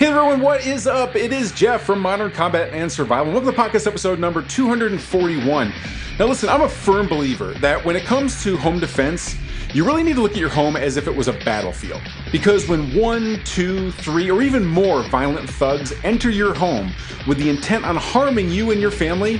Hey everyone, what is up? It is Jeff from Modern Combat and Survival. Welcome to podcast episode number 241. Now, listen, I'm a firm believer that when it comes to home defense, you really need to look at your home as if it was a battlefield. Because when one, two, three, or even more violent thugs enter your home with the intent on harming you and your family,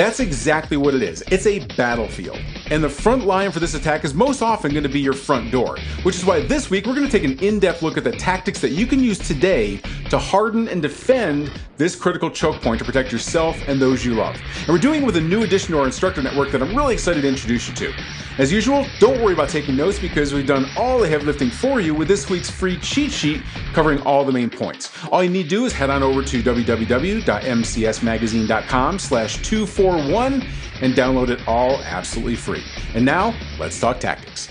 that's exactly what it is. It's a battlefield. And the front line for this attack is most often going to be your front door, which is why this week we're going to take an in depth look at the tactics that you can use today to harden and defend this critical choke point to protect yourself and those you love. And we're doing it with a new addition to our instructor network that I'm really excited to introduce you to. As usual, don't worry about taking notes because we've done all the heavy lifting for you with this week's free cheat sheet covering all the main points. All you need to do is head on over to www.mcsmagazine.com slash 241 and download it all absolutely free. And now, let's talk tactics.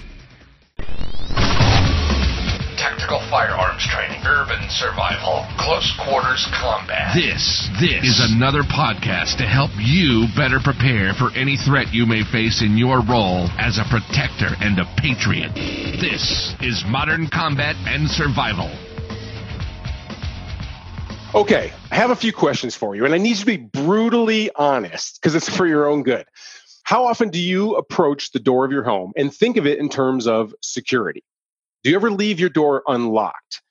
Tactical firearms training, urban survival, close quarters combat. This, this is another podcast to help you better prepare for any threat you may face in your role as a protector and a patriot. This is Modern Combat and Survival. Okay, I have a few questions for you, and I need you to be brutally honest because it's for your own good. How often do you approach the door of your home and think of it in terms of security? Do you ever leave your door unlocked?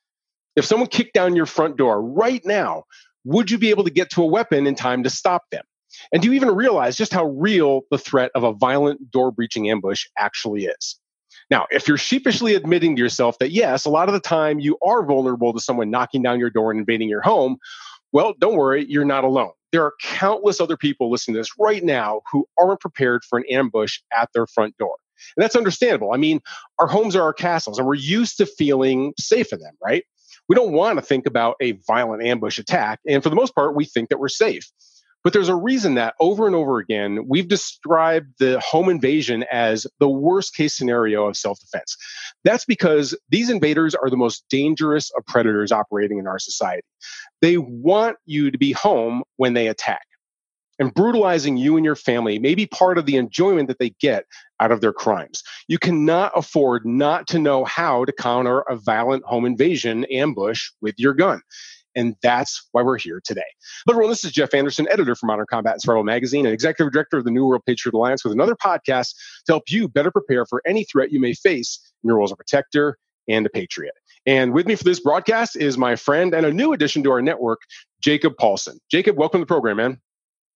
If someone kicked down your front door right now, would you be able to get to a weapon in time to stop them? And do you even realize just how real the threat of a violent door breaching ambush actually is? Now, if you're sheepishly admitting to yourself that yes, a lot of the time you are vulnerable to someone knocking down your door and invading your home, well, don't worry, you're not alone. There are countless other people listening to this right now who aren't prepared for an ambush at their front door. And that's understandable. I mean, our homes are our castles, and we're used to feeling safe in them, right? We don't want to think about a violent ambush attack. And for the most part, we think that we're safe. But there's a reason that over and over again, we've described the home invasion as the worst case scenario of self defense. That's because these invaders are the most dangerous of predators operating in our society. They want you to be home when they attack and brutalizing you and your family may be part of the enjoyment that they get out of their crimes. You cannot afford not to know how to counter a violent home invasion ambush with your gun. And that's why we're here today. Hello, everyone. This is Jeff Anderson, editor for Modern Combat and Survival Magazine and executive director of the New World Patriot Alliance with another podcast to help you better prepare for any threat you may face in your role as a protector and a patriot. And with me for this broadcast is my friend and a new addition to our network, Jacob Paulson. Jacob, welcome to the program, man.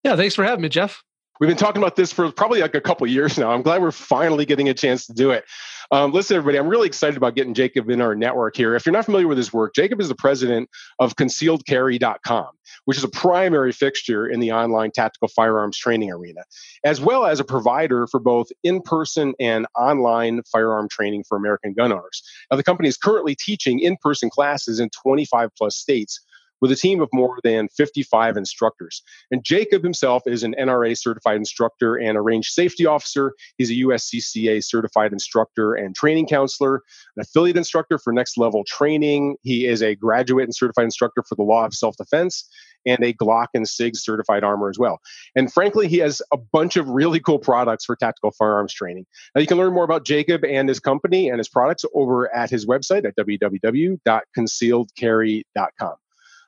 Yeah, thanks for having me, Jeff. We've been talking about this for probably like a couple years now. I'm glad we're finally getting a chance to do it. Um, listen, everybody, I'm really excited about getting Jacob in our network here. If you're not familiar with his work, Jacob is the president of concealedcarry.com, which is a primary fixture in the online tactical firearms training arena, as well as a provider for both in person and online firearm training for American gun owners. Now, the company is currently teaching in person classes in 25 plus states with a team of more than 55 instructors. And Jacob himself is an NRA certified instructor and a range safety officer. He's a USCCA certified instructor and training counselor, an affiliate instructor for next level training. He is a graduate and certified instructor for the law of self defense and a Glock and SIG certified armorer as well. And frankly, he has a bunch of really cool products for tactical firearms training. Now, you can learn more about Jacob and his company and his products over at his website at www.concealedcarry.com.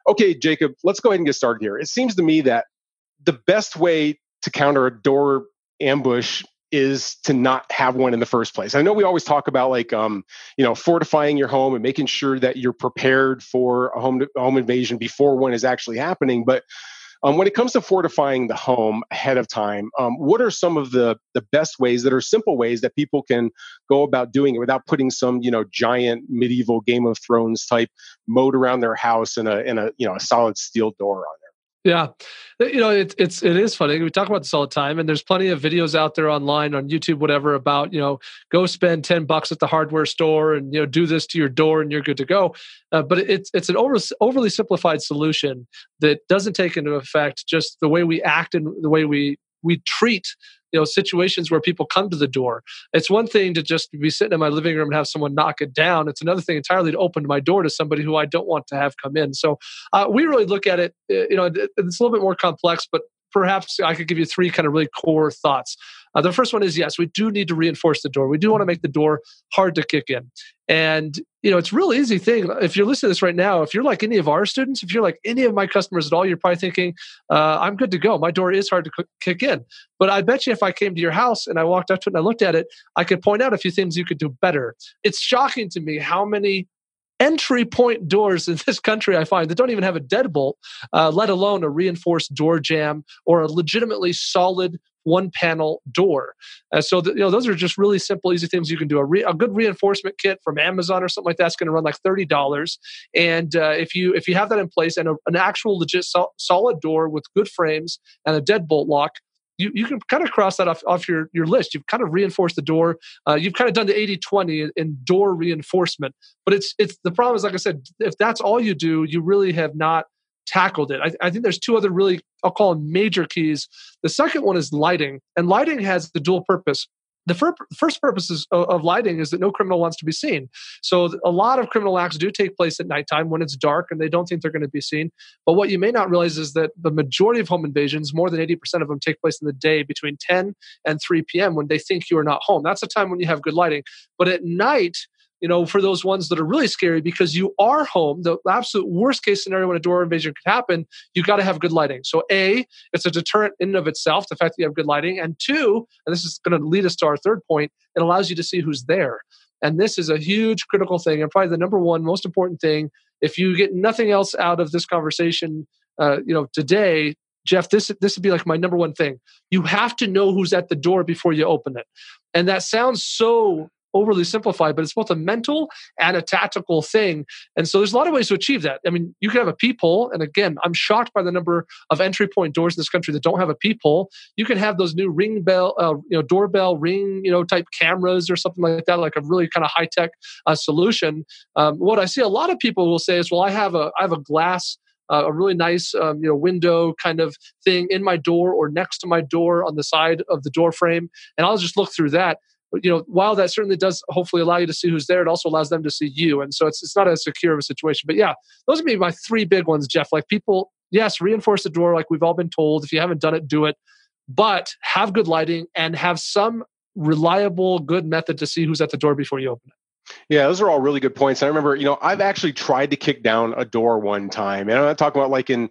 Okay, Jacob, let's go ahead and get started here. It seems to me that the best way to counter a door ambush is to not have one in the first place. I know we always talk about like um, you know, fortifying your home and making sure that you're prepared for a home home invasion before one is actually happening, but um, when it comes to fortifying the home ahead of time, um, what are some of the the best ways that are simple ways that people can go about doing it without putting some you know giant medieval Game of Thrones type moat around their house and a and a you know a solid steel door on it? Yeah, uh, you know it's it's it is funny. We talk about this all the time, and there's plenty of videos out there online on YouTube, whatever, about you know go spend ten bucks at the hardware store and you know do this to your door and you're good to go. Uh, but it's it's an over, overly simplified solution that doesn't take into effect just the way we act and the way we we treat you know situations where people come to the door. It's one thing to just be sitting in my living room and have someone knock it down. It's another thing entirely to open my door to somebody who i don't want to have come in. So uh, we really look at it uh, you know it's a little bit more complex but perhaps i could give you three kind of really core thoughts Uh, the first one is yes, we do need to reinforce the door. We do want to make the door hard to kick in. And you know, it's a real easy thing. If you're listening to this right now, if you're like any of our students, if you're like any of my customers at all, you're probably thinking, uh, "I'm good to go. My door is hard to kick in." But I bet you, if I came to your house and I walked up to it and I looked at it, I could point out a few things you could do better. It's shocking to me how many entry point doors in this country I find that don't even have a deadbolt, uh, let alone a reinforced door jamb or a legitimately solid one panel door. Uh, so you know those are just really simple, easy things you can do. A, re- a good reinforcement kit from Amazon or something like that's going to run like thirty dollars. And uh, if you if you have that in place and a, an actual legit sol- solid door with good frames and a deadbolt lock, you, you can kind of cross that off, off your, your list. You've kind of reinforced the door. Uh, you've kind of done the 80 20 in door reinforcement. But it's it's the problem is, like I said, if that's all you do, you really have not tackled it. I, I, think there's two other really, I'll call them major keys. The second one is lighting, and lighting has the dual purpose. The fir- first purpose is, of, of lighting is that no criminal wants to be seen. So a lot of criminal acts do take place at nighttime when it's dark and they don't think they're going to be seen. But what you may not realize is that the majority of home invasions, more than 80% of them, take place in the day between 10 and 3 p.m. when they think you are not home. That's a time when you have good lighting. But at night, you know, for those ones that are really scary because you are home, the absolute worst case scenario when a door invasion could happen, you've got to have good lighting. So, A, it's a deterrent in and of itself, the fact that you have good lighting. And two, and this is going to lead us to our third point, it allows you to see who's there. And this is a huge critical thing, and probably the number one most important thing. If you get nothing else out of this conversation, uh, you know, today, Jeff, this this would be like my number one thing. You have to know who's at the door before you open it, and that sounds so overly simplified, but it's both a mental and a tactical thing. And so there's a lot of ways to achieve that. I mean, you can have a peephole, and again, I'm shocked by the number of entry point doors in this country that don't have a peephole. You can have those new ring bell, uh, you know, doorbell ring, you know, type cameras or something like that, like a really kind of high tech uh, solution. Um, what I see a lot of people will say is, well, I have a I have a glass uh, a really nice um, you know window kind of thing in my door or next to my door on the side of the door frame and i'll just look through that you know, while that certainly does hopefully allow you to see who's there, it also allows them to see you. And so it's it's not as secure of a situation. But yeah, those are maybe my three big ones, Jeff. Like people, yes, reinforce the door like we've all been told. If you haven't done it, do it. But have good lighting and have some reliable, good method to see who's at the door before you open it. Yeah, those are all really good points. I remember, you know, I've actually tried to kick down a door one time, and I'm not talking about like in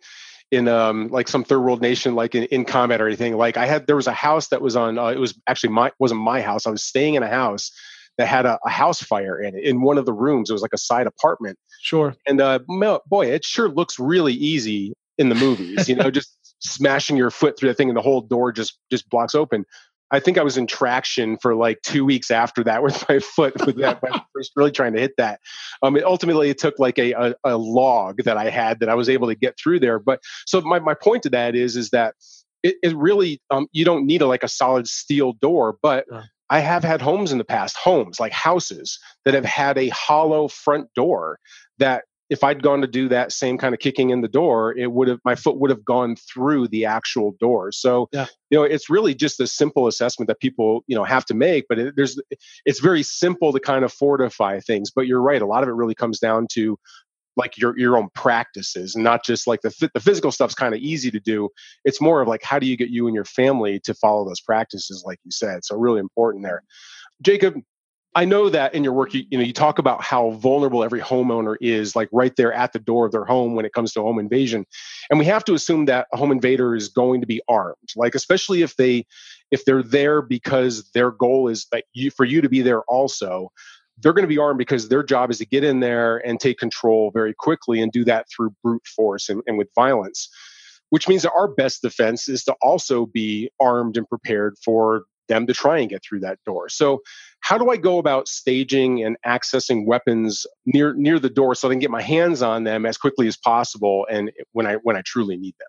in um, like some third world nation, like in, in combat or anything. Like I had, there was a house that was on. Uh, it was actually my wasn't my house. I was staying in a house that had a, a, house fire in it in one of the rooms. It was like a side apartment. Sure. And uh, boy, it sure looks really easy in the movies. You know, just smashing your foot through the thing and the whole door just just blocks open. I think I was in traction for like two weeks after that with my foot with that first really trying to hit that. Um, it ultimately it took like a, a, a log that I had that I was able to get through there. But so my, my point to that is is that it, it really um, you don't need a like a solid steel door, but I have had homes in the past, homes like houses that have had a hollow front door that if I'd gone to do that same kind of kicking in the door, it would have my foot would have gone through the actual door. So yeah. you know, it's really just a simple assessment that people you know have to make. But it, there's it's very simple to kind of fortify things. But you're right, a lot of it really comes down to like your your own practices and not just like the the physical stuff's kind of easy to do it's more of like how do you get you and your family to follow those practices like you said so really important there jacob I know that in your work, you, you know, you talk about how vulnerable every homeowner is, like right there at the door of their home when it comes to home invasion, and we have to assume that a home invader is going to be armed, like especially if they, if they're there because their goal is that you for you to be there also. They're going to be armed because their job is to get in there and take control very quickly and do that through brute force and, and with violence which means that our best defense is to also be armed and prepared for them to try and get through that door. So, how do I go about staging and accessing weapons near near the door so I can get my hands on them as quickly as possible and when I when I truly need them?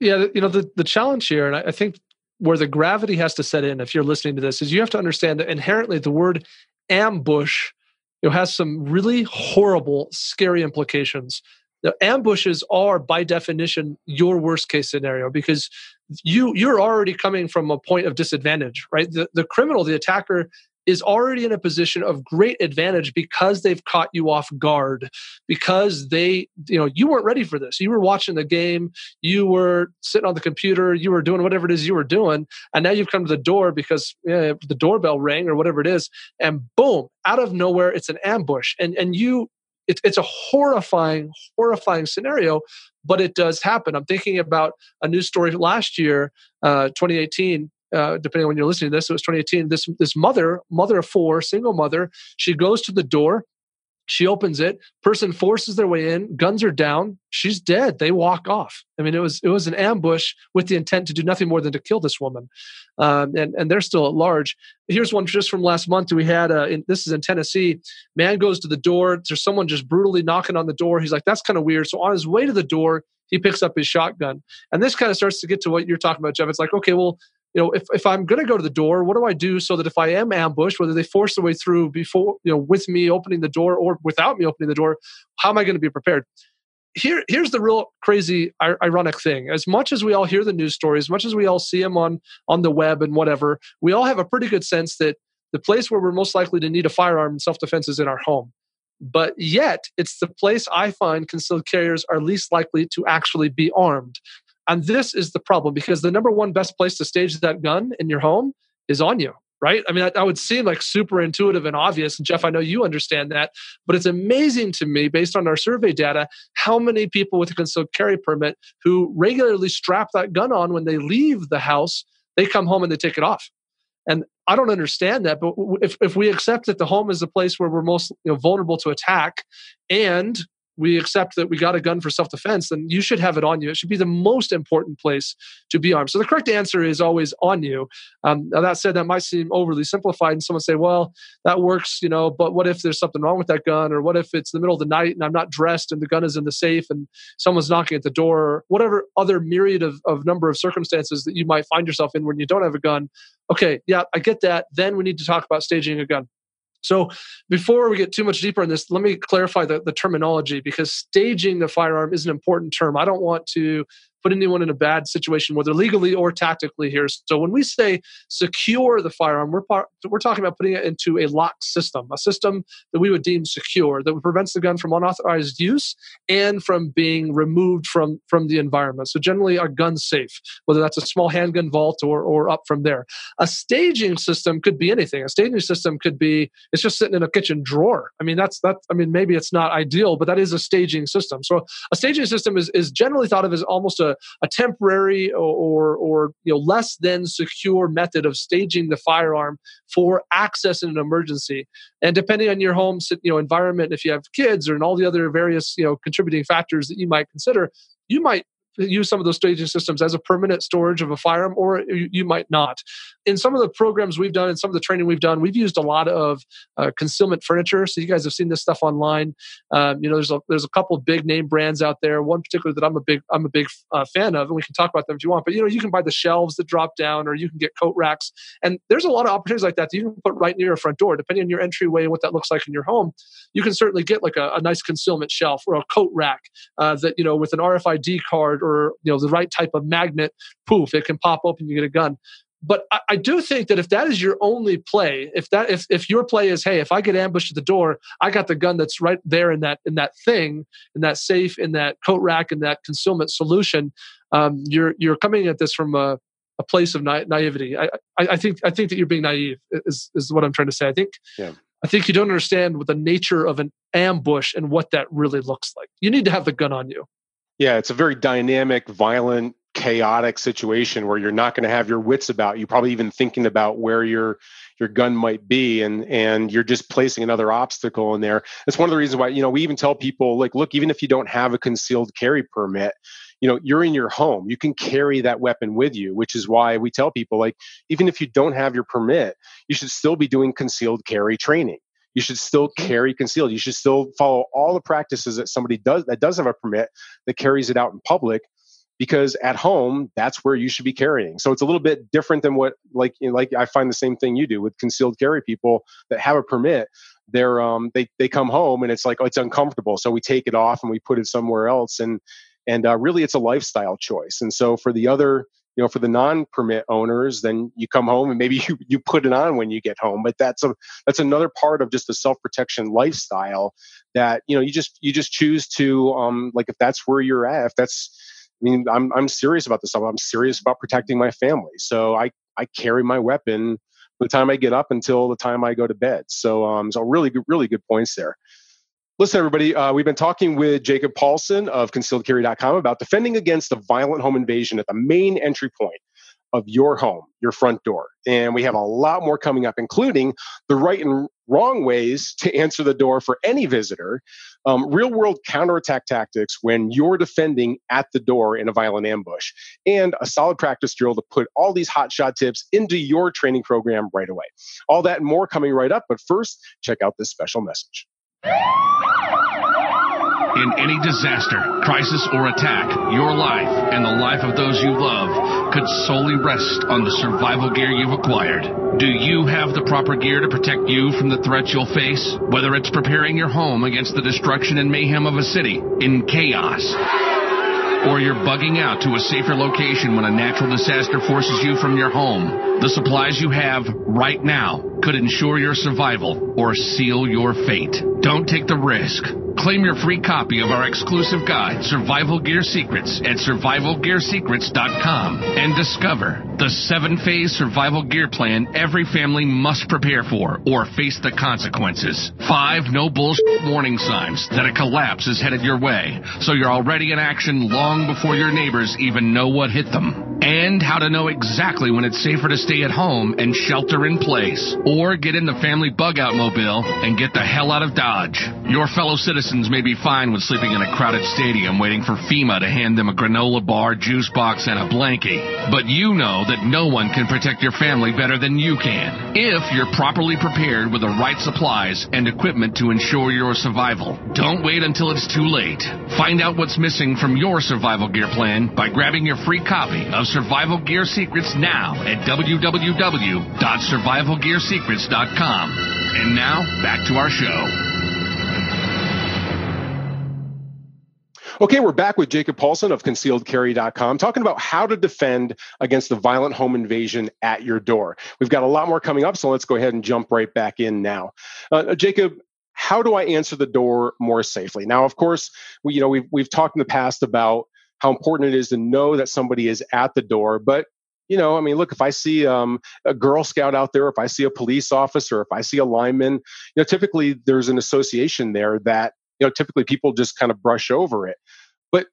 Yeah, you know the the challenge here, and I think where the gravity has to set in if you're listening to this is you have to understand that inherently the word ambush you know, has some really horrible, scary implications the ambushes are by definition your worst case scenario because you you're already coming from a point of disadvantage right the, the criminal the attacker is already in a position of great advantage because they've caught you off guard because they you know you weren't ready for this. You were watching the game you were sitting on the computer you were doing whatever it is you were doing and now you've come to the door because the doorbell rang or whatever it is and boom out of nowhere it's an ambush. And and you it, it's a horrifying horrifying scenario but it does happen. I'm thinking about a news story last year uh, 2018 uh, depending on when you're listening to this, it was 2018. This this mother, mother of four, single mother, she goes to the door. She opens it. Person forces their way in. Guns are down. She's dead. They walk off. I mean, it was it was an ambush with the intent to do nothing more than to kill this woman, um, and and they're still at large. Here's one just from last month. We had uh, in, this is in Tennessee. Man goes to the door. There's someone just brutally knocking on the door. He's like, "That's kind of weird." So on his way to the door, he picks up his shotgun, and this kind of starts to get to what you're talking about, Jeff. It's like, okay, well, you know, if, if I'm going to go to the door, what do I do so that if I am ambushed, whether they force their way through before, you know, with me opening the door or without me opening the door, how am I going to be prepared? Here, here's the real crazy, ironic thing. As much as we all hear the news stories, as much as we all see them on on the web and whatever, we all have a pretty good sense that the place where we're most likely to need a firearm in self defense is in our home. But yet, it's the place I find concealed carriers are least likely to actually be armed. And this is the problem because the number one best place to stage that gun in your home is on you, right? I mean, that, that, would seem like super intuitive and obvious. And Jeff, I know you understand that, but it's amazing to me, based on our survey data, how many people with a concealed carry permit who regularly strap that gun on when they leave the house, they come home and they take it off. And I don't understand that, but if, if we accept that the home is the place where we're most you know, vulnerable to attack, and we accept that we got a gun for self defense, then you should have it on you. It should be the most important place to be armed. So the correct answer is always on you. Um, now that said, that might seem overly simplified, and someone say, "Well, that works," you know. But what if there's something wrong with that gun, or what if it's the middle of the night and I'm not dressed and the gun is in the safe and someone's knocking at the door, or whatever other myriad of, of number of circumstances that you might find yourself in when you don't have a gun. Okay, yeah, I get that. Then we need to talk about staging a gun. So, before we get too much deeper in this, let me clarify the, the terminology because staging the firearm is an important term. I don't want to put anyone in a bad situation, whether legally or tactically here. So when we say secure the firearm, we're, par- we're talking about putting it into a lock system, a system that we would deem secure, that prevents the gun from unauthorized use and from being removed from, from the environment. So generally a gun safe, whether that's a small handgun vault or, or up from there. A staging system could be anything. A staging system could be, it's just sitting in a kitchen drawer. I mean, that's, that, I mean, maybe it's not ideal, but that is a staging system. So a staging system is, is generally thought of as almost a a, temporary or, or you know less than secure method of staging the firearm for access in an emergency. And depending on your home you know environment, if you have kids or and all the other various you know contributing factors that you might consider, you might use some of those staging systems as a permanent storage of a firearm, or you, might not. In some of the programs we've done and some of the training we've done, we've used a lot of uh, concealment furniture. So you guys have seen this stuff online. Um, you know, there's a there's a couple of big name brands out there. One particular that I'm a big I'm a big uh, fan of, and we can talk about them if you want. But you know, you can buy the shelves that drop down, or you can get coat racks, and there's a lot of opportunities like that that you can put right near your front door, depending on your entryway and what that looks like in your home. You can certainly get like a, a nice concealment shelf or a coat rack uh, that you know with an RFID card or you know the right type of magnet, poof, it can pop open. You get a gun. But I, I, do think that if that is your only play, if that if if your play is, hey, if I get ambushed at the door, I got the gun that's right there in that in that thing, in that safe, in that coat rack, in that concealment solution, um, you're you're coming at this from a, a place of na- naivety. I, I, I think I think that you're being naive is is what I'm trying to say. I think yeah. I think you don't understand what the nature of an ambush and what that really looks like. You need to have the gun on you. Yeah, it's a very dynamic, violent, chaotic situation where you're not going to have your wits about you, probably even thinking about where your your gun might be and and you're just placing another obstacle in there. That's one of the reasons why, you know, we even tell people like look, even if you don't have a concealed carry permit, you know, you're in your home. You can carry that weapon with you, which is why we tell people like even if you don't have your permit, you should still be doing concealed carry training you should still carry concealed. You should still follow all the practices that somebody does that does have a permit that carries it out in public because at home that's where you should be carrying. So it's a little bit different than what like you know, like i find the same thing you do with concealed carry people that have a permit. They're um they they come home and it's like oh it's uncomfortable so we take it off and we put it somewhere else. And and uh, really it's a lifestyle choice. And so for the other you know for the non-permit owners then you come home and maybe you, you put it on when you get home but that's a that's another part of just the self-protection lifestyle that you know you just you just choose to um like if that's where you're at if that's i mean i'm i'm serious about this i'm serious about protecting my family. So i i carry my weapon from the time i get up until the time i go to bed. So um so really good really good points there Listen, everybody, uh, we've been talking with Jacob Paulson of concealedcarry.com about defending against a violent home invasion at the main entry point of your home, your front door. And we have a lot more coming up, including the right and wrong ways to answer the door for any visitor, um, real world counterattack tactics when you're defending at the door in a violent ambush, and a solid practice drill to put all these hotshot tips into your training program right away. All that and more coming right up. But first, check out this special message. In any disaster, crisis, or attack, your life and the life of those you love could solely rest on the survival gear you've acquired. Do you have the proper gear to protect you from the threats you'll face? Whether it's preparing your home against the destruction and mayhem of a city in chaos, or you're bugging out to a safer location when a natural disaster forces you from your home, the supplies you have right now could ensure your survival or seal your fate. Don't take the risk. Claim your free copy of our exclusive guide, Survival Gear Secrets, at survivalgearsecrets.com and discover the seven phase survival gear plan every family must prepare for or face the consequences. Five no bullshit warning signs that a collapse is headed your way, so you're already in action long before your neighbors even know what hit them. And how to know exactly when it's safer to stay at home and shelter in place, or get in the family bug out mobile and get the hell out of Dodge. Your fellow citizens may be fine with sleeping in a crowded stadium waiting for FEMA to hand them a granola bar, juice box, and a blankie. But you know that no one can protect your family better than you can if you're properly prepared with the right supplies and equipment to ensure your survival. Don't wait until it's too late. Find out what's missing from your survival gear plan by grabbing your free copy of Survival Gear Secrets now at www.survivalgearsecrets.com. And now, back to our show. Okay, we're back with Jacob Paulson of concealedcarry.com talking about how to defend against the violent home invasion at your door. We've got a lot more coming up, so let's go ahead and jump right back in now. Uh, Jacob, how do I answer the door more safely? Now, of course, we, you know, we've, we've talked in the past about how important it is to know that somebody is at the door, but you know, I mean, look, if I see um, a Girl Scout out there, if I see a police officer, if I see a lineman, you know, typically there's an association there that you know typically people just kind of brush over it. But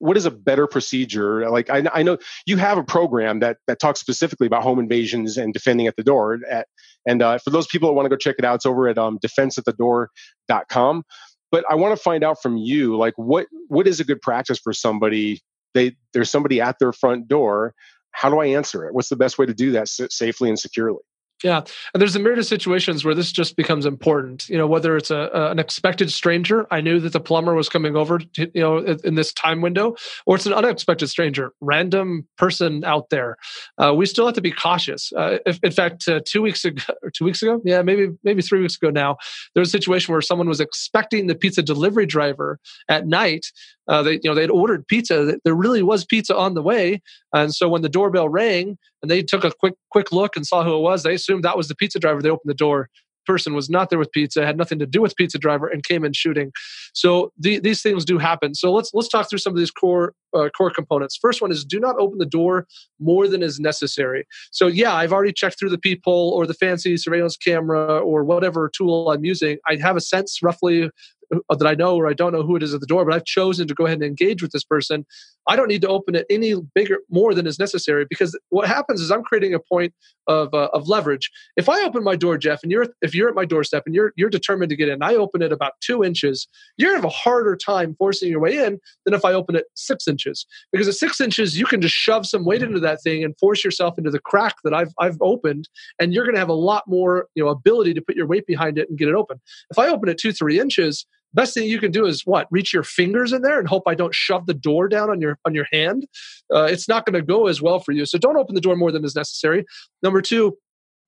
what is a better procedure? Like I, I, know you have a program that that talks specifically about home invasions and defending at the door at, and uh, for those people that want to go check it out it's over at um, defenseatthedoor.com but i want to find out from you like what what is a good practice for somebody? They there's somebody at their front door. How do i answer it? What's the best way to do that safely and securely yeah, and there's a myriad of situations where this just becomes important. You know, whether it's a, a, an expected stranger, I knew that the plumber was coming over, to, you know, in this time window, or it's an unexpected stranger, random person out there. Uh, we still have to be cautious. Uh, if, in fact, uh, two weeks ago, two weeks ago, yeah, maybe maybe three weeks ago now, there was a situation where someone was expecting the pizza delivery driver at night uh, they you know they'd ordered pizza. There really was pizza on the way, and so when the doorbell rang and they took a quick quick look and saw who it was, they assumed that was the pizza driver. They opened the door. Person was not there with pizza, had nothing to do with pizza driver, and came in shooting. So the, these things do happen. So let's let's talk through some of these core uh, core components. First one is do not open the door more than is necessary. So yeah, I've already checked through the peephole or the fancy surveillance camera or whatever tool I'm using. I have a sense roughly that I know or I don't know who it is at the door, but I've chosen to go ahead and engage with this person. I don't need to open it any bigger, more than is necessary because what happens is I'm creating a point of, uh, of leverage. If I open my door, Jeff, and you're if you're at my doorstep and you're you're determined to get in, I open it about two inches. You're gonna have a harder time forcing your way in than if I open it six inches because at six inches you can just shove some weight into that thing and force yourself into the crack that I've I've opened, and you're gonna have a lot more you know ability to put your weight behind it and get it open. If I open it two three inches best thing you can do is what reach your fingers in there and hope i don't shove the door down on your on your hand? Uh, it's not going to go as well for you so don't open the door more than is necessary. Number two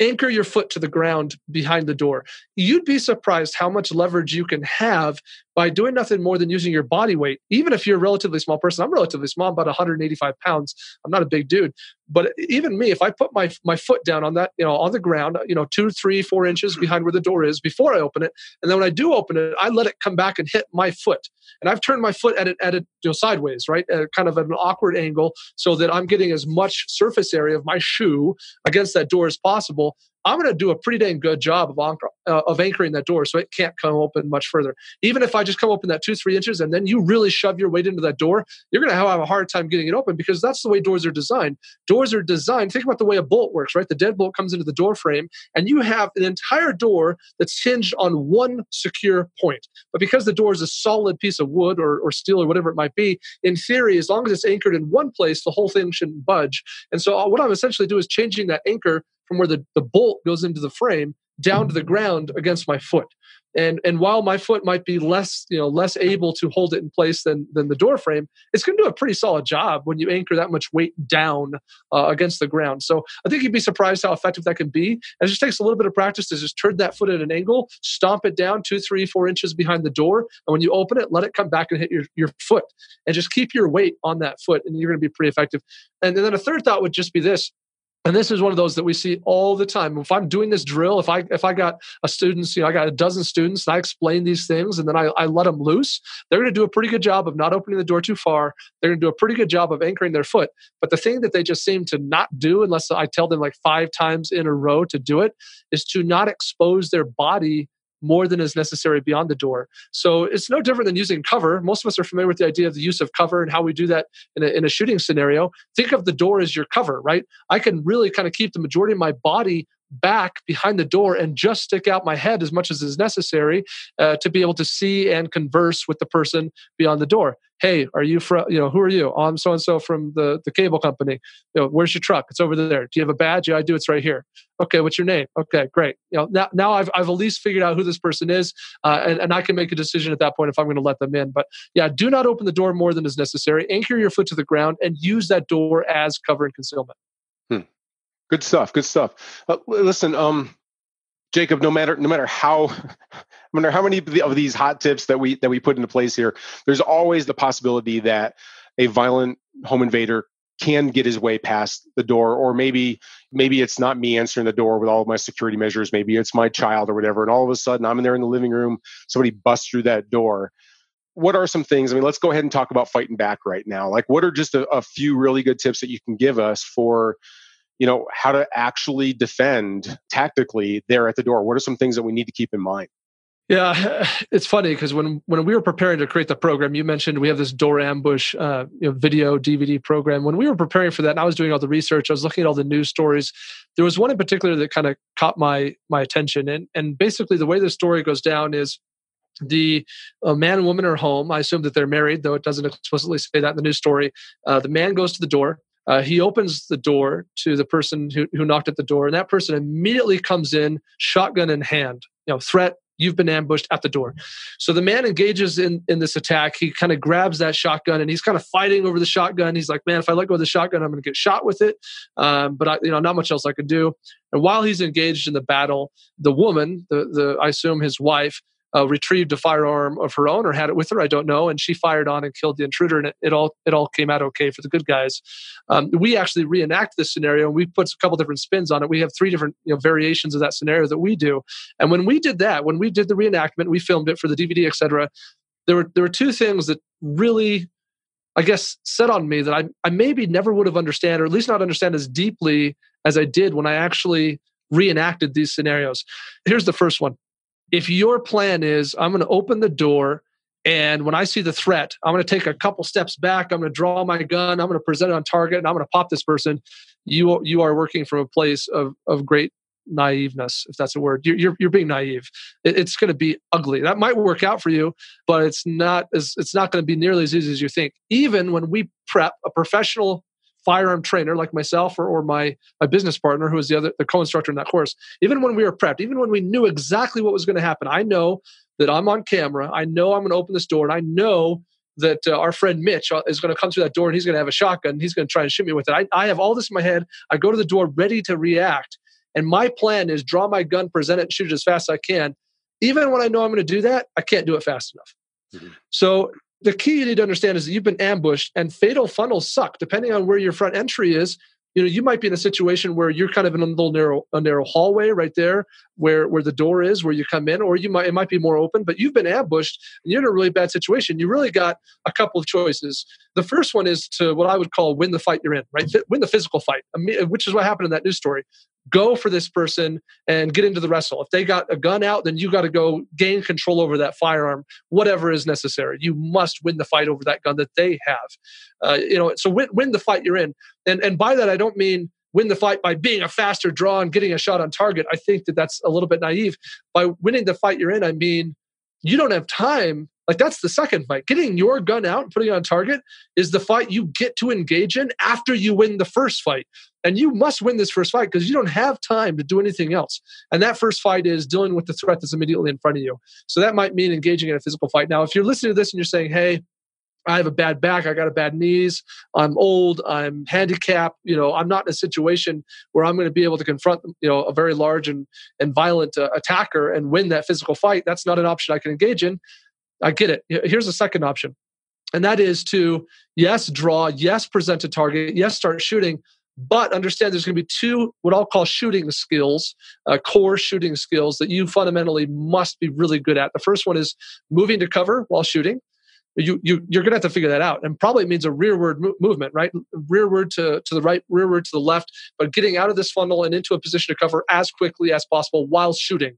anchor your foot to the ground behind the door. You'd be surprised how much leverage you can have by doing nothing more than using your body weight, even if you're a relatively small person. I'm relatively small, I'm about 185 pounds. I'm not a big dude, but even me, if I put my my foot down on that, you know, on the ground, you know, two, three, four inches behind where the door is before I open it, and then when I do open it, I let it come back and hit my foot, and I've turned my foot at it at it you know sideways, right, at kind of at an awkward angle, so that I'm getting as much surface area of my shoe against that door as possible. I'm going to do a pretty dang good job of, anchor, uh, of anchoring that door so it can't come open much further. Even if I just come open that two, three inches and then you really shove your weight into that door, you're going to have a hard time getting it open because that's the way doors are designed. Doors are designed, think about the way a bolt works, right? The deadbolt comes into the door frame and you have an entire door that's hinged on one secure point. But because the door is a solid piece of wood or, or steel or whatever it might be, in theory, as long as it's anchored in one place, the whole thing shouldn't budge. And so uh, what I'm essentially doing is changing that anchor from where the, the bolt goes into the frame down to the ground against my foot. And and while my foot might be less, you know, less able to hold it in place than than the door frame, it's going to do a pretty solid job when you anchor that much weight down uh, against the ground. So I think you'd be surprised how effective that can be. And it just takes a little bit of practice to just turn that foot at an angle, stomp it down two, three, four inches behind the door, and when you open it, let it come back and hit your your foot, and just keep your weight on that foot, and you're going to be pretty effective. And then a third thought would just be this: and this is one of those that we see all the time. If i'm doing this drill if i if i got a students you know i got a dozen students and i explain these things and then i, I let them loose they're going to do a pretty good job of not opening the door too far. They're going to do a pretty good job of anchoring their foot. But the thing that they just seem to not do unless i tell them like five times in a row to do it is to not expose their body more than is necessary beyond the door. So it's no different than using cover. Most of us are familiar with the idea of the use of cover and how we do that in a, in a shooting scenario. Think of the door as your cover, right? I can really kind of keep the majority of my body back behind the door and just stick out my head as much as is necessary uh, to be able to see and converse with the person beyond the door. Hey are you from you know who are you? Oh, i'm so and so from the the cable company. You know where's your truck? It's over there. Do you have a badge? Yeah i do. It's right here. Okay what's your name? Okay great. You know now, now i've, I've at least figured out who this person is uh, and, and i can make a decision at that point if i'm going to let them in. But yeah do not open the door more than is necessary. Anchor your foot to the ground and use that door as cover and concealment. Good stuff good stuff. Uh, listen um Jacob, no matter no matter how no matter how many of these hot tips that we that we put into place here, there's always the possibility that a violent home invader can get his way past the door or maybe maybe it's not me answering the door with all of my security measures. Maybe it's my child or whatever and all of a sudden i'm in there in the living room somebody busts through that door. What are some things i mean let's go ahead and talk about fighting back right now. Like what are just a, a few really good tips that you can give us for you know how to actually defend tactically there at the door what are some things that we need to keep in mind yeah, it's funny because when when we were preparing to create the program, you mentioned we have this door ambush uh, you know, video DVD program. When we were preparing for that, and I was doing all the research, I was looking at all the news stories. There was one in particular that kind of caught my my attention, and and basically the way the story goes down is the uh, man and woman are home. I assume that they're married, though it doesn't explicitly say that in the news story. Uh, the man goes to the door. Uh, he opens the door to the person who, who knocked at the door, and that person immediately comes in, shotgun in hand. You know, threat, you've been ambushed at the door. So the man engages in, in this attack. He kind of grabs that shotgun and he's kind of fighting over the shotgun. He's like, man, if I let go of the shotgun, I'm going to get shot with it. Um, but I, you know, not much else I could do. And while he's engaged in the battle, the woman, the, the I assume his wife, uh, retrieved a firearm of her own or had it with her. I don't know. And she fired on and killed the intruder, and it, it all it all came out okay for the good guys. Um, we actually reenact this scenario, and we put a couple different spins on it. We have three different you know, variations of that scenario that we do. And when we did that, when we did the reenactment, we filmed it for the DVD, etc. There were there were two things that really I guess, set on me that I, I maybe never would have understand, or at least not understand as deeply as I did when I actually reenacted these scenarios. Here's the first one if your plan is i'm going to open the door and when i see the threat i'm going to take a couple steps back i'm going to draw my gun i'm going to present it on target and i'm going to pop this person you you are working from a place of of great naiveness if that's a word. You're you're, you're being naive. It, it's going to be ugly. That might work out for you but it's not as it's not going to be nearly as easy as you think. Even when we prep a professional firearm trainer like myself or, or my, my business partner who was the other the co-instructor in that course. Even when we were prepped even when we knew exactly what was going to happen i know that i'm on camera. I know i'm going to open this door and i know that uh, our friend mitch uh, is going to come through that door and he's going to have a shotgun and he's going to try and shoot me with it. I, I have all this in my head. I go to the door ready to react and my plan is draw my gun present it and shoot it as fast as i can. Even when i know i'm going to do that i can't do it fast enough. Mm-hmm. So the key you need to understand is that you've been ambushed and fatal funnels suck. Depending on where your front entry is, you know you might be in a situation where you're kind of in a little narrow a narrow hallway right there where where the door is where you come in or you might it might be more open but you've been ambushed and you're in a really bad situation. You really got a couple of choices. The first one is to what i would call win the fight you're in right? Win the physical fight which is what happened in that news story go for this person and get into the wrestle. If they got a gun out, then you got to go gain control over that firearm, whatever is necessary. You must win the fight over that gun that they have. Uh, you know, so win, win the fight you're in. And and by that I don't mean win the fight by being a faster draw and getting a shot on target. I think that that's a little bit naive. By winning the fight you're in, I mean you don't have time. Like that's the second fight. Getting your gun out and putting it on target is the fight you get to engage in after you win the first fight. And you must win this first fight because you don't have time to do anything else. And that first fight is dealing with the threat that's immediately in front of you. So that might mean engaging in a physical fight. Now, if you're listening to this and you're saying, hey, I have a bad back. I got a bad knees. I'm old. I'm handicapped. You know, I'm not in a situation where I'm going to be able to confront, you know, a very large and and violent uh, attacker and win that physical fight. That's not an option I can engage in. I get it. Here's a second option, and that is to yes, draw, yes, present a target, yes, start shooting, but understand there's going to be two what I'll call shooting skills, uh, core shooting skills that you fundamentally must be really good at. The first one is moving to cover while shooting you, you you're going to have to figure that out and probably means a rearward mo- movement right rearward to, to the right rearward to the left but getting out of this funnel and into a position to cover as quickly as possible while shooting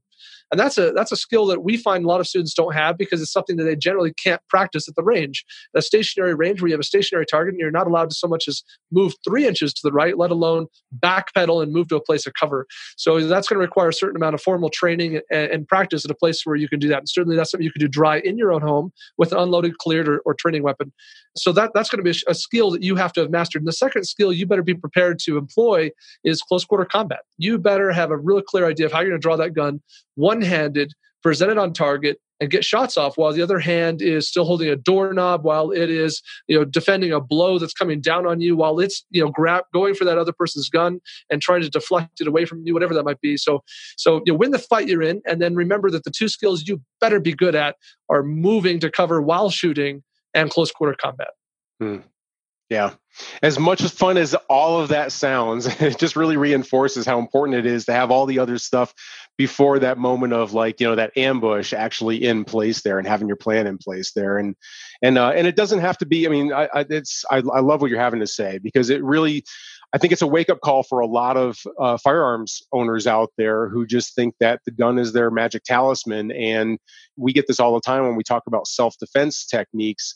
and that's a that's a skill that we find a lot of students don't have because it's something that they generally can't practice at the range. A stationary range where you have a stationary target and you're not allowed to so much as move three inches to the right, let alone backpedal and move to a place of cover. So that's going to require a certain amount of formal training and, and, practice at a place where you can do that. And certainly that's something you can do dry in your own home with an unloaded, cleared, or, or training weapon. So that that's going to be a, a skill that you have to have mastered. And the second skill you better be prepared to employ is close quarter combat. You better have a real clear idea of how you're going to draw that gun one handed, present it on target, and get shots off while the other hand is still holding a doorknob while it is you know defending a blow that's coming down on you while it's you know grab going for that other person's gun and trying to deflect it away from you whatever that might be so so you know, win the fight you're in and then remember that the two skills you better be good at are moving to cover while shooting and close quarter combat hmm. Yeah. As much as fun as all of that sounds, it just really reinforces how important it is to have all the other stuff before that moment of like, you know, that ambush actually in place there and having your plan in place there. And, and, uh, and it doesn't have to be, I mean, I, I it's, I, I love what you're having to say because it really, I think it's a wake up call for a lot of uh, firearms owners out there who just think that the gun is their magic talisman. And we get this all the time when we talk about self defense techniques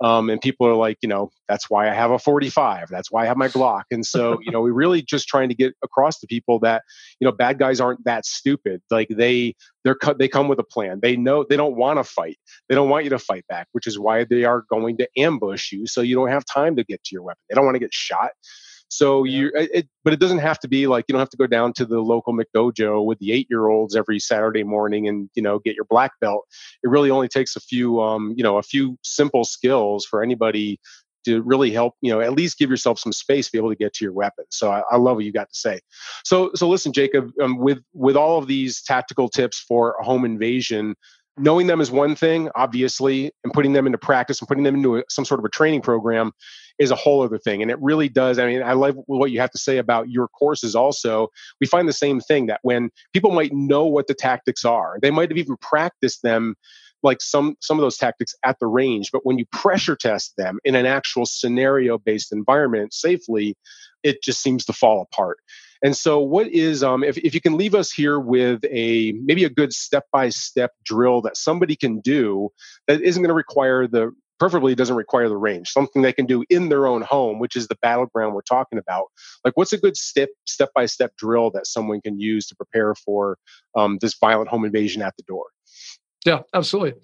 um, and people are like, you know, that's why I have a 45. That's why I have my Glock. And so, you know, we're really just trying to get across to people that, you know, bad guys aren't that stupid. Like they, they're cut, they come with a plan. They know they don't want to fight. They don't want you to fight back, which is why they are going to ambush you. So you don't have time to get to your weapon. They don't want to get shot. So you, it, but it doesn't have to be like you don't have to go down to the local McDojo with the eight year olds every Saturday morning and you know get your black belt. It really only takes a few, um, you know, a few simple skills for anybody to really help you know at least give yourself some space to be able to get to your weapon. So i, I love what you got to say. So so listen jacob um, with with all of these tactical tips for a home invasion knowing them is one thing obviously and putting them into practice and putting them into a, some sort of a training program is a whole other thing. And it really does. I mean, I love what you have to say about your courses also. We find the same thing that when people might know what the tactics are, they might have even practiced them like some some of those tactics at the range but when you pressure test them in an actual scenario based environment safely it just seems to fall apart and so what is um, if, if you can leave us here with a maybe a good step by step drill that somebody can do that isn't going to require the preferably doesn't require the range something they can do in their own home which is the battleground we're talking about like what's a good step step by step drill that someone can use to prepare for um, this violent home invasion at the door yeah absolutely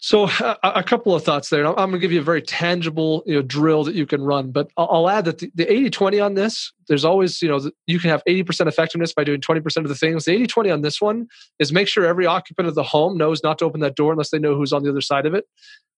so a, a couple of thoughts there. I'm going to give you a very tangible you know, drill that you can run, but I'll, I'll add that the, the 80-20 on this, there's always, you know, you can have 80% effectiveness by doing 20% of the things. The 80-20 on this one is make sure every occupant of the home knows not to open that door unless they know who's on the other side of it.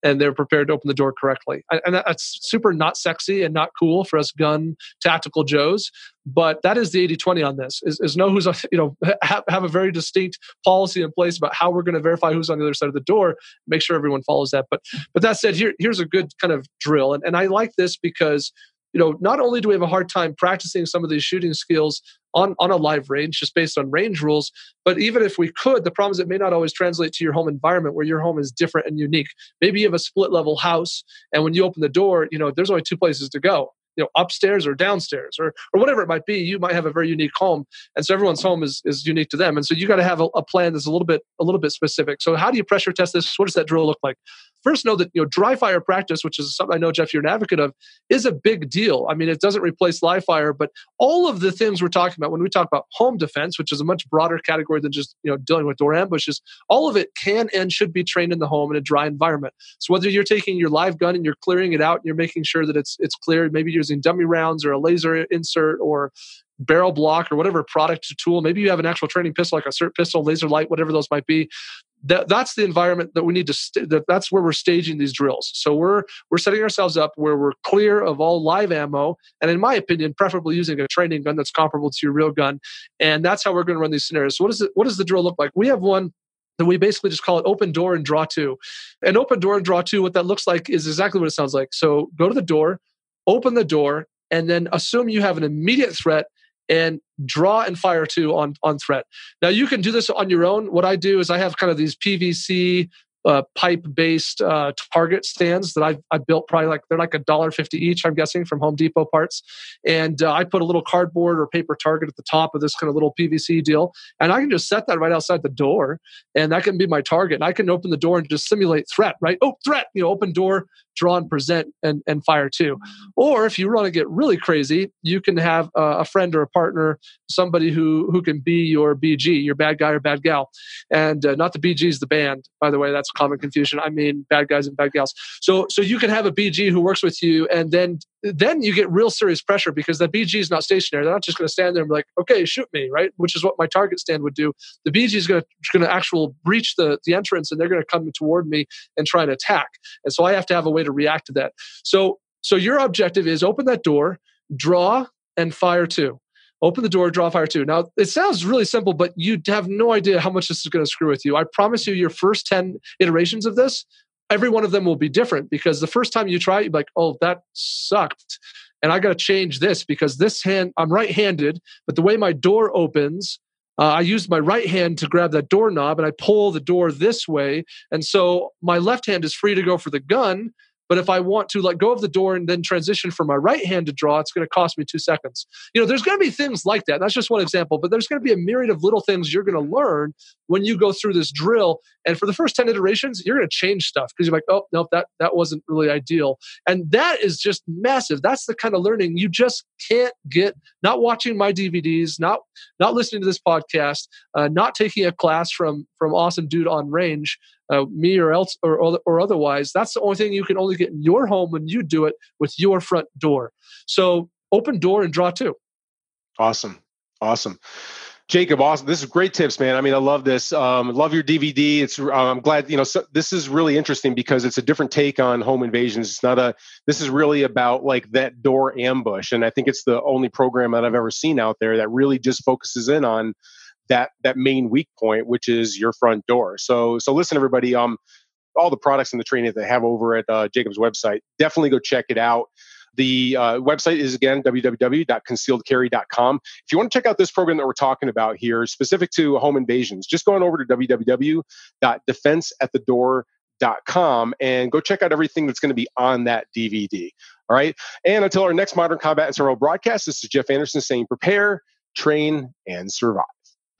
And they're prepared to open the door correctly. And that's super not sexy and not cool for us gun tactical Joes. But that is the 80 20 on this is, is know who's, you know, have, have a very distinct policy in place about how we're going to verify who's on the other side of the door, make sure everyone follows that. But, but that said, here, here's a good kind of drill. And, and I like this because you know, not only do we have a hard time practicing some of these shooting skills on, on a live range just based on range rules, but even if we could, the problem is it may not always translate to your home environment where your home is different and unique. Maybe you have a split level house, and when you open the door, you know, there's only two places to go you know upstairs or downstairs or or whatever it might be you might have a very unique home. And so everyone's home is is unique to them. And so you got to have a, a, plan that's a little bit a little bit specific. So how do you pressure test this? What does that drill look like? First know that you know dry fire practice which is something i know jeff you're an advocate of is a big deal. I mean it doesn't replace live fire but all of the things we're talking about when we talk about home defense which is a much broader category than just you know dealing with door ambushes all of it can and should be trained in the home in a dry environment. So whether you're taking your live gun and you're clearing it out and you're making sure that it's it's cleared maybe using dummy rounds or a laser insert or barrel block or whatever product or tool. Maybe you have an actual training pistol, like a SIRT pistol, laser light, whatever those might be. That, that's the environment that we need to. St- that, that's where we're staging these drills. So we're we're setting ourselves up where we're clear of all live ammo, and in my opinion, preferably using a training gun that's comparable to your real gun. And that's how we're going to run these scenarios. So what does it? What does the drill look like? We have one that we basically just call it open door and draw two. And open door and draw two, what that looks like is exactly what it sounds like. So go to the door, open the door, and then assume you have an immediate threat and draw and fire two on on threat. Now you can do this on your own. What I do is I have kind of these PVC uh, pipe based uh, target stands that I've, i built probably like they're like a dollar fifty each I'm guessing from Home Depot parts. And uh, I put a little cardboard or paper target at the top of this kind of little PVC deal and I can just set that right outside the door and that can be my target and I can open the door and just simulate threat right? Oh threat! You know open door draw and present and, and fire too. Or if you want to get really crazy you can have a friend or a partner somebody who who can be your BG your bad guy or bad gal. And uh, not the bg is the band by the way that's common confusion. I mean, bad guys and bad gals. So, so you can have a BG who works with you, and then then you get real serious pressure because the BG is not stationary. They're not just going to stand there and be like, "Okay, shoot me," right? Which is what my target stand would do. The BG is going to actual breach the the entrance, and they're going to come toward me and try and attack. And so I have to have a way to react to that. So, so your objective is open that door, draw, and fire two open the door, draw fire two. Now, it sounds really simple, but you have no idea how much this is going to screw with you. I promise you, your first 10 iterations of this, every one of them will be different because the first time you try it, you're like, oh, that sucked. And I got to change this because this hand, I'm right handed, but the way my door opens, uh, I use my right hand to grab that doorknob and I pull the door this way. And so my left hand is free to go for the gun, but if I want to let go of the door and then transition from my right hand to draw, it's going to cost me two seconds. You know, there's going to be things like that. That's just one example, but there's going to be a myriad of little things you're going to learn when you go through this drill. And for the first 10 iterations, you're going to change stuff because you're like, oh, no, that, that wasn't really ideal. And that is just massive. That's the kind of learning you just can't get not watching my DVDs, not, not listening to this podcast, uh, not taking a class from, from awesome dude on range uh, me or else or, or otherwise. That's the only thing you can only get in your home when you do it with your front door. So open door and draw two. Awesome, awesome. Jacob, awesome. This is great tips, man. I mean, I love this. Um, love your DVD. It's. Uh, I'm glad you know. So, this is really interesting because it's a different take on home invasions. It's not a. This is really about like that door ambush, and I think it's the only program that I've ever seen out there that really just focuses in on that that main weak point, which is your front door. So so listen, everybody. Um, all the products and the training that they have over at uh, Jacob's website, definitely go check it out. The uh, website is again www.concealedcarry.com. If you want to check out this program that we're talking about here, specific to home invasions, just go on over to www.defenseatthedoor.com and go check out everything that's going to be on that DVD. All right. And until our next Modern Combat and Survival broadcast, this is Jeff Anderson saying prepare, train, and survive.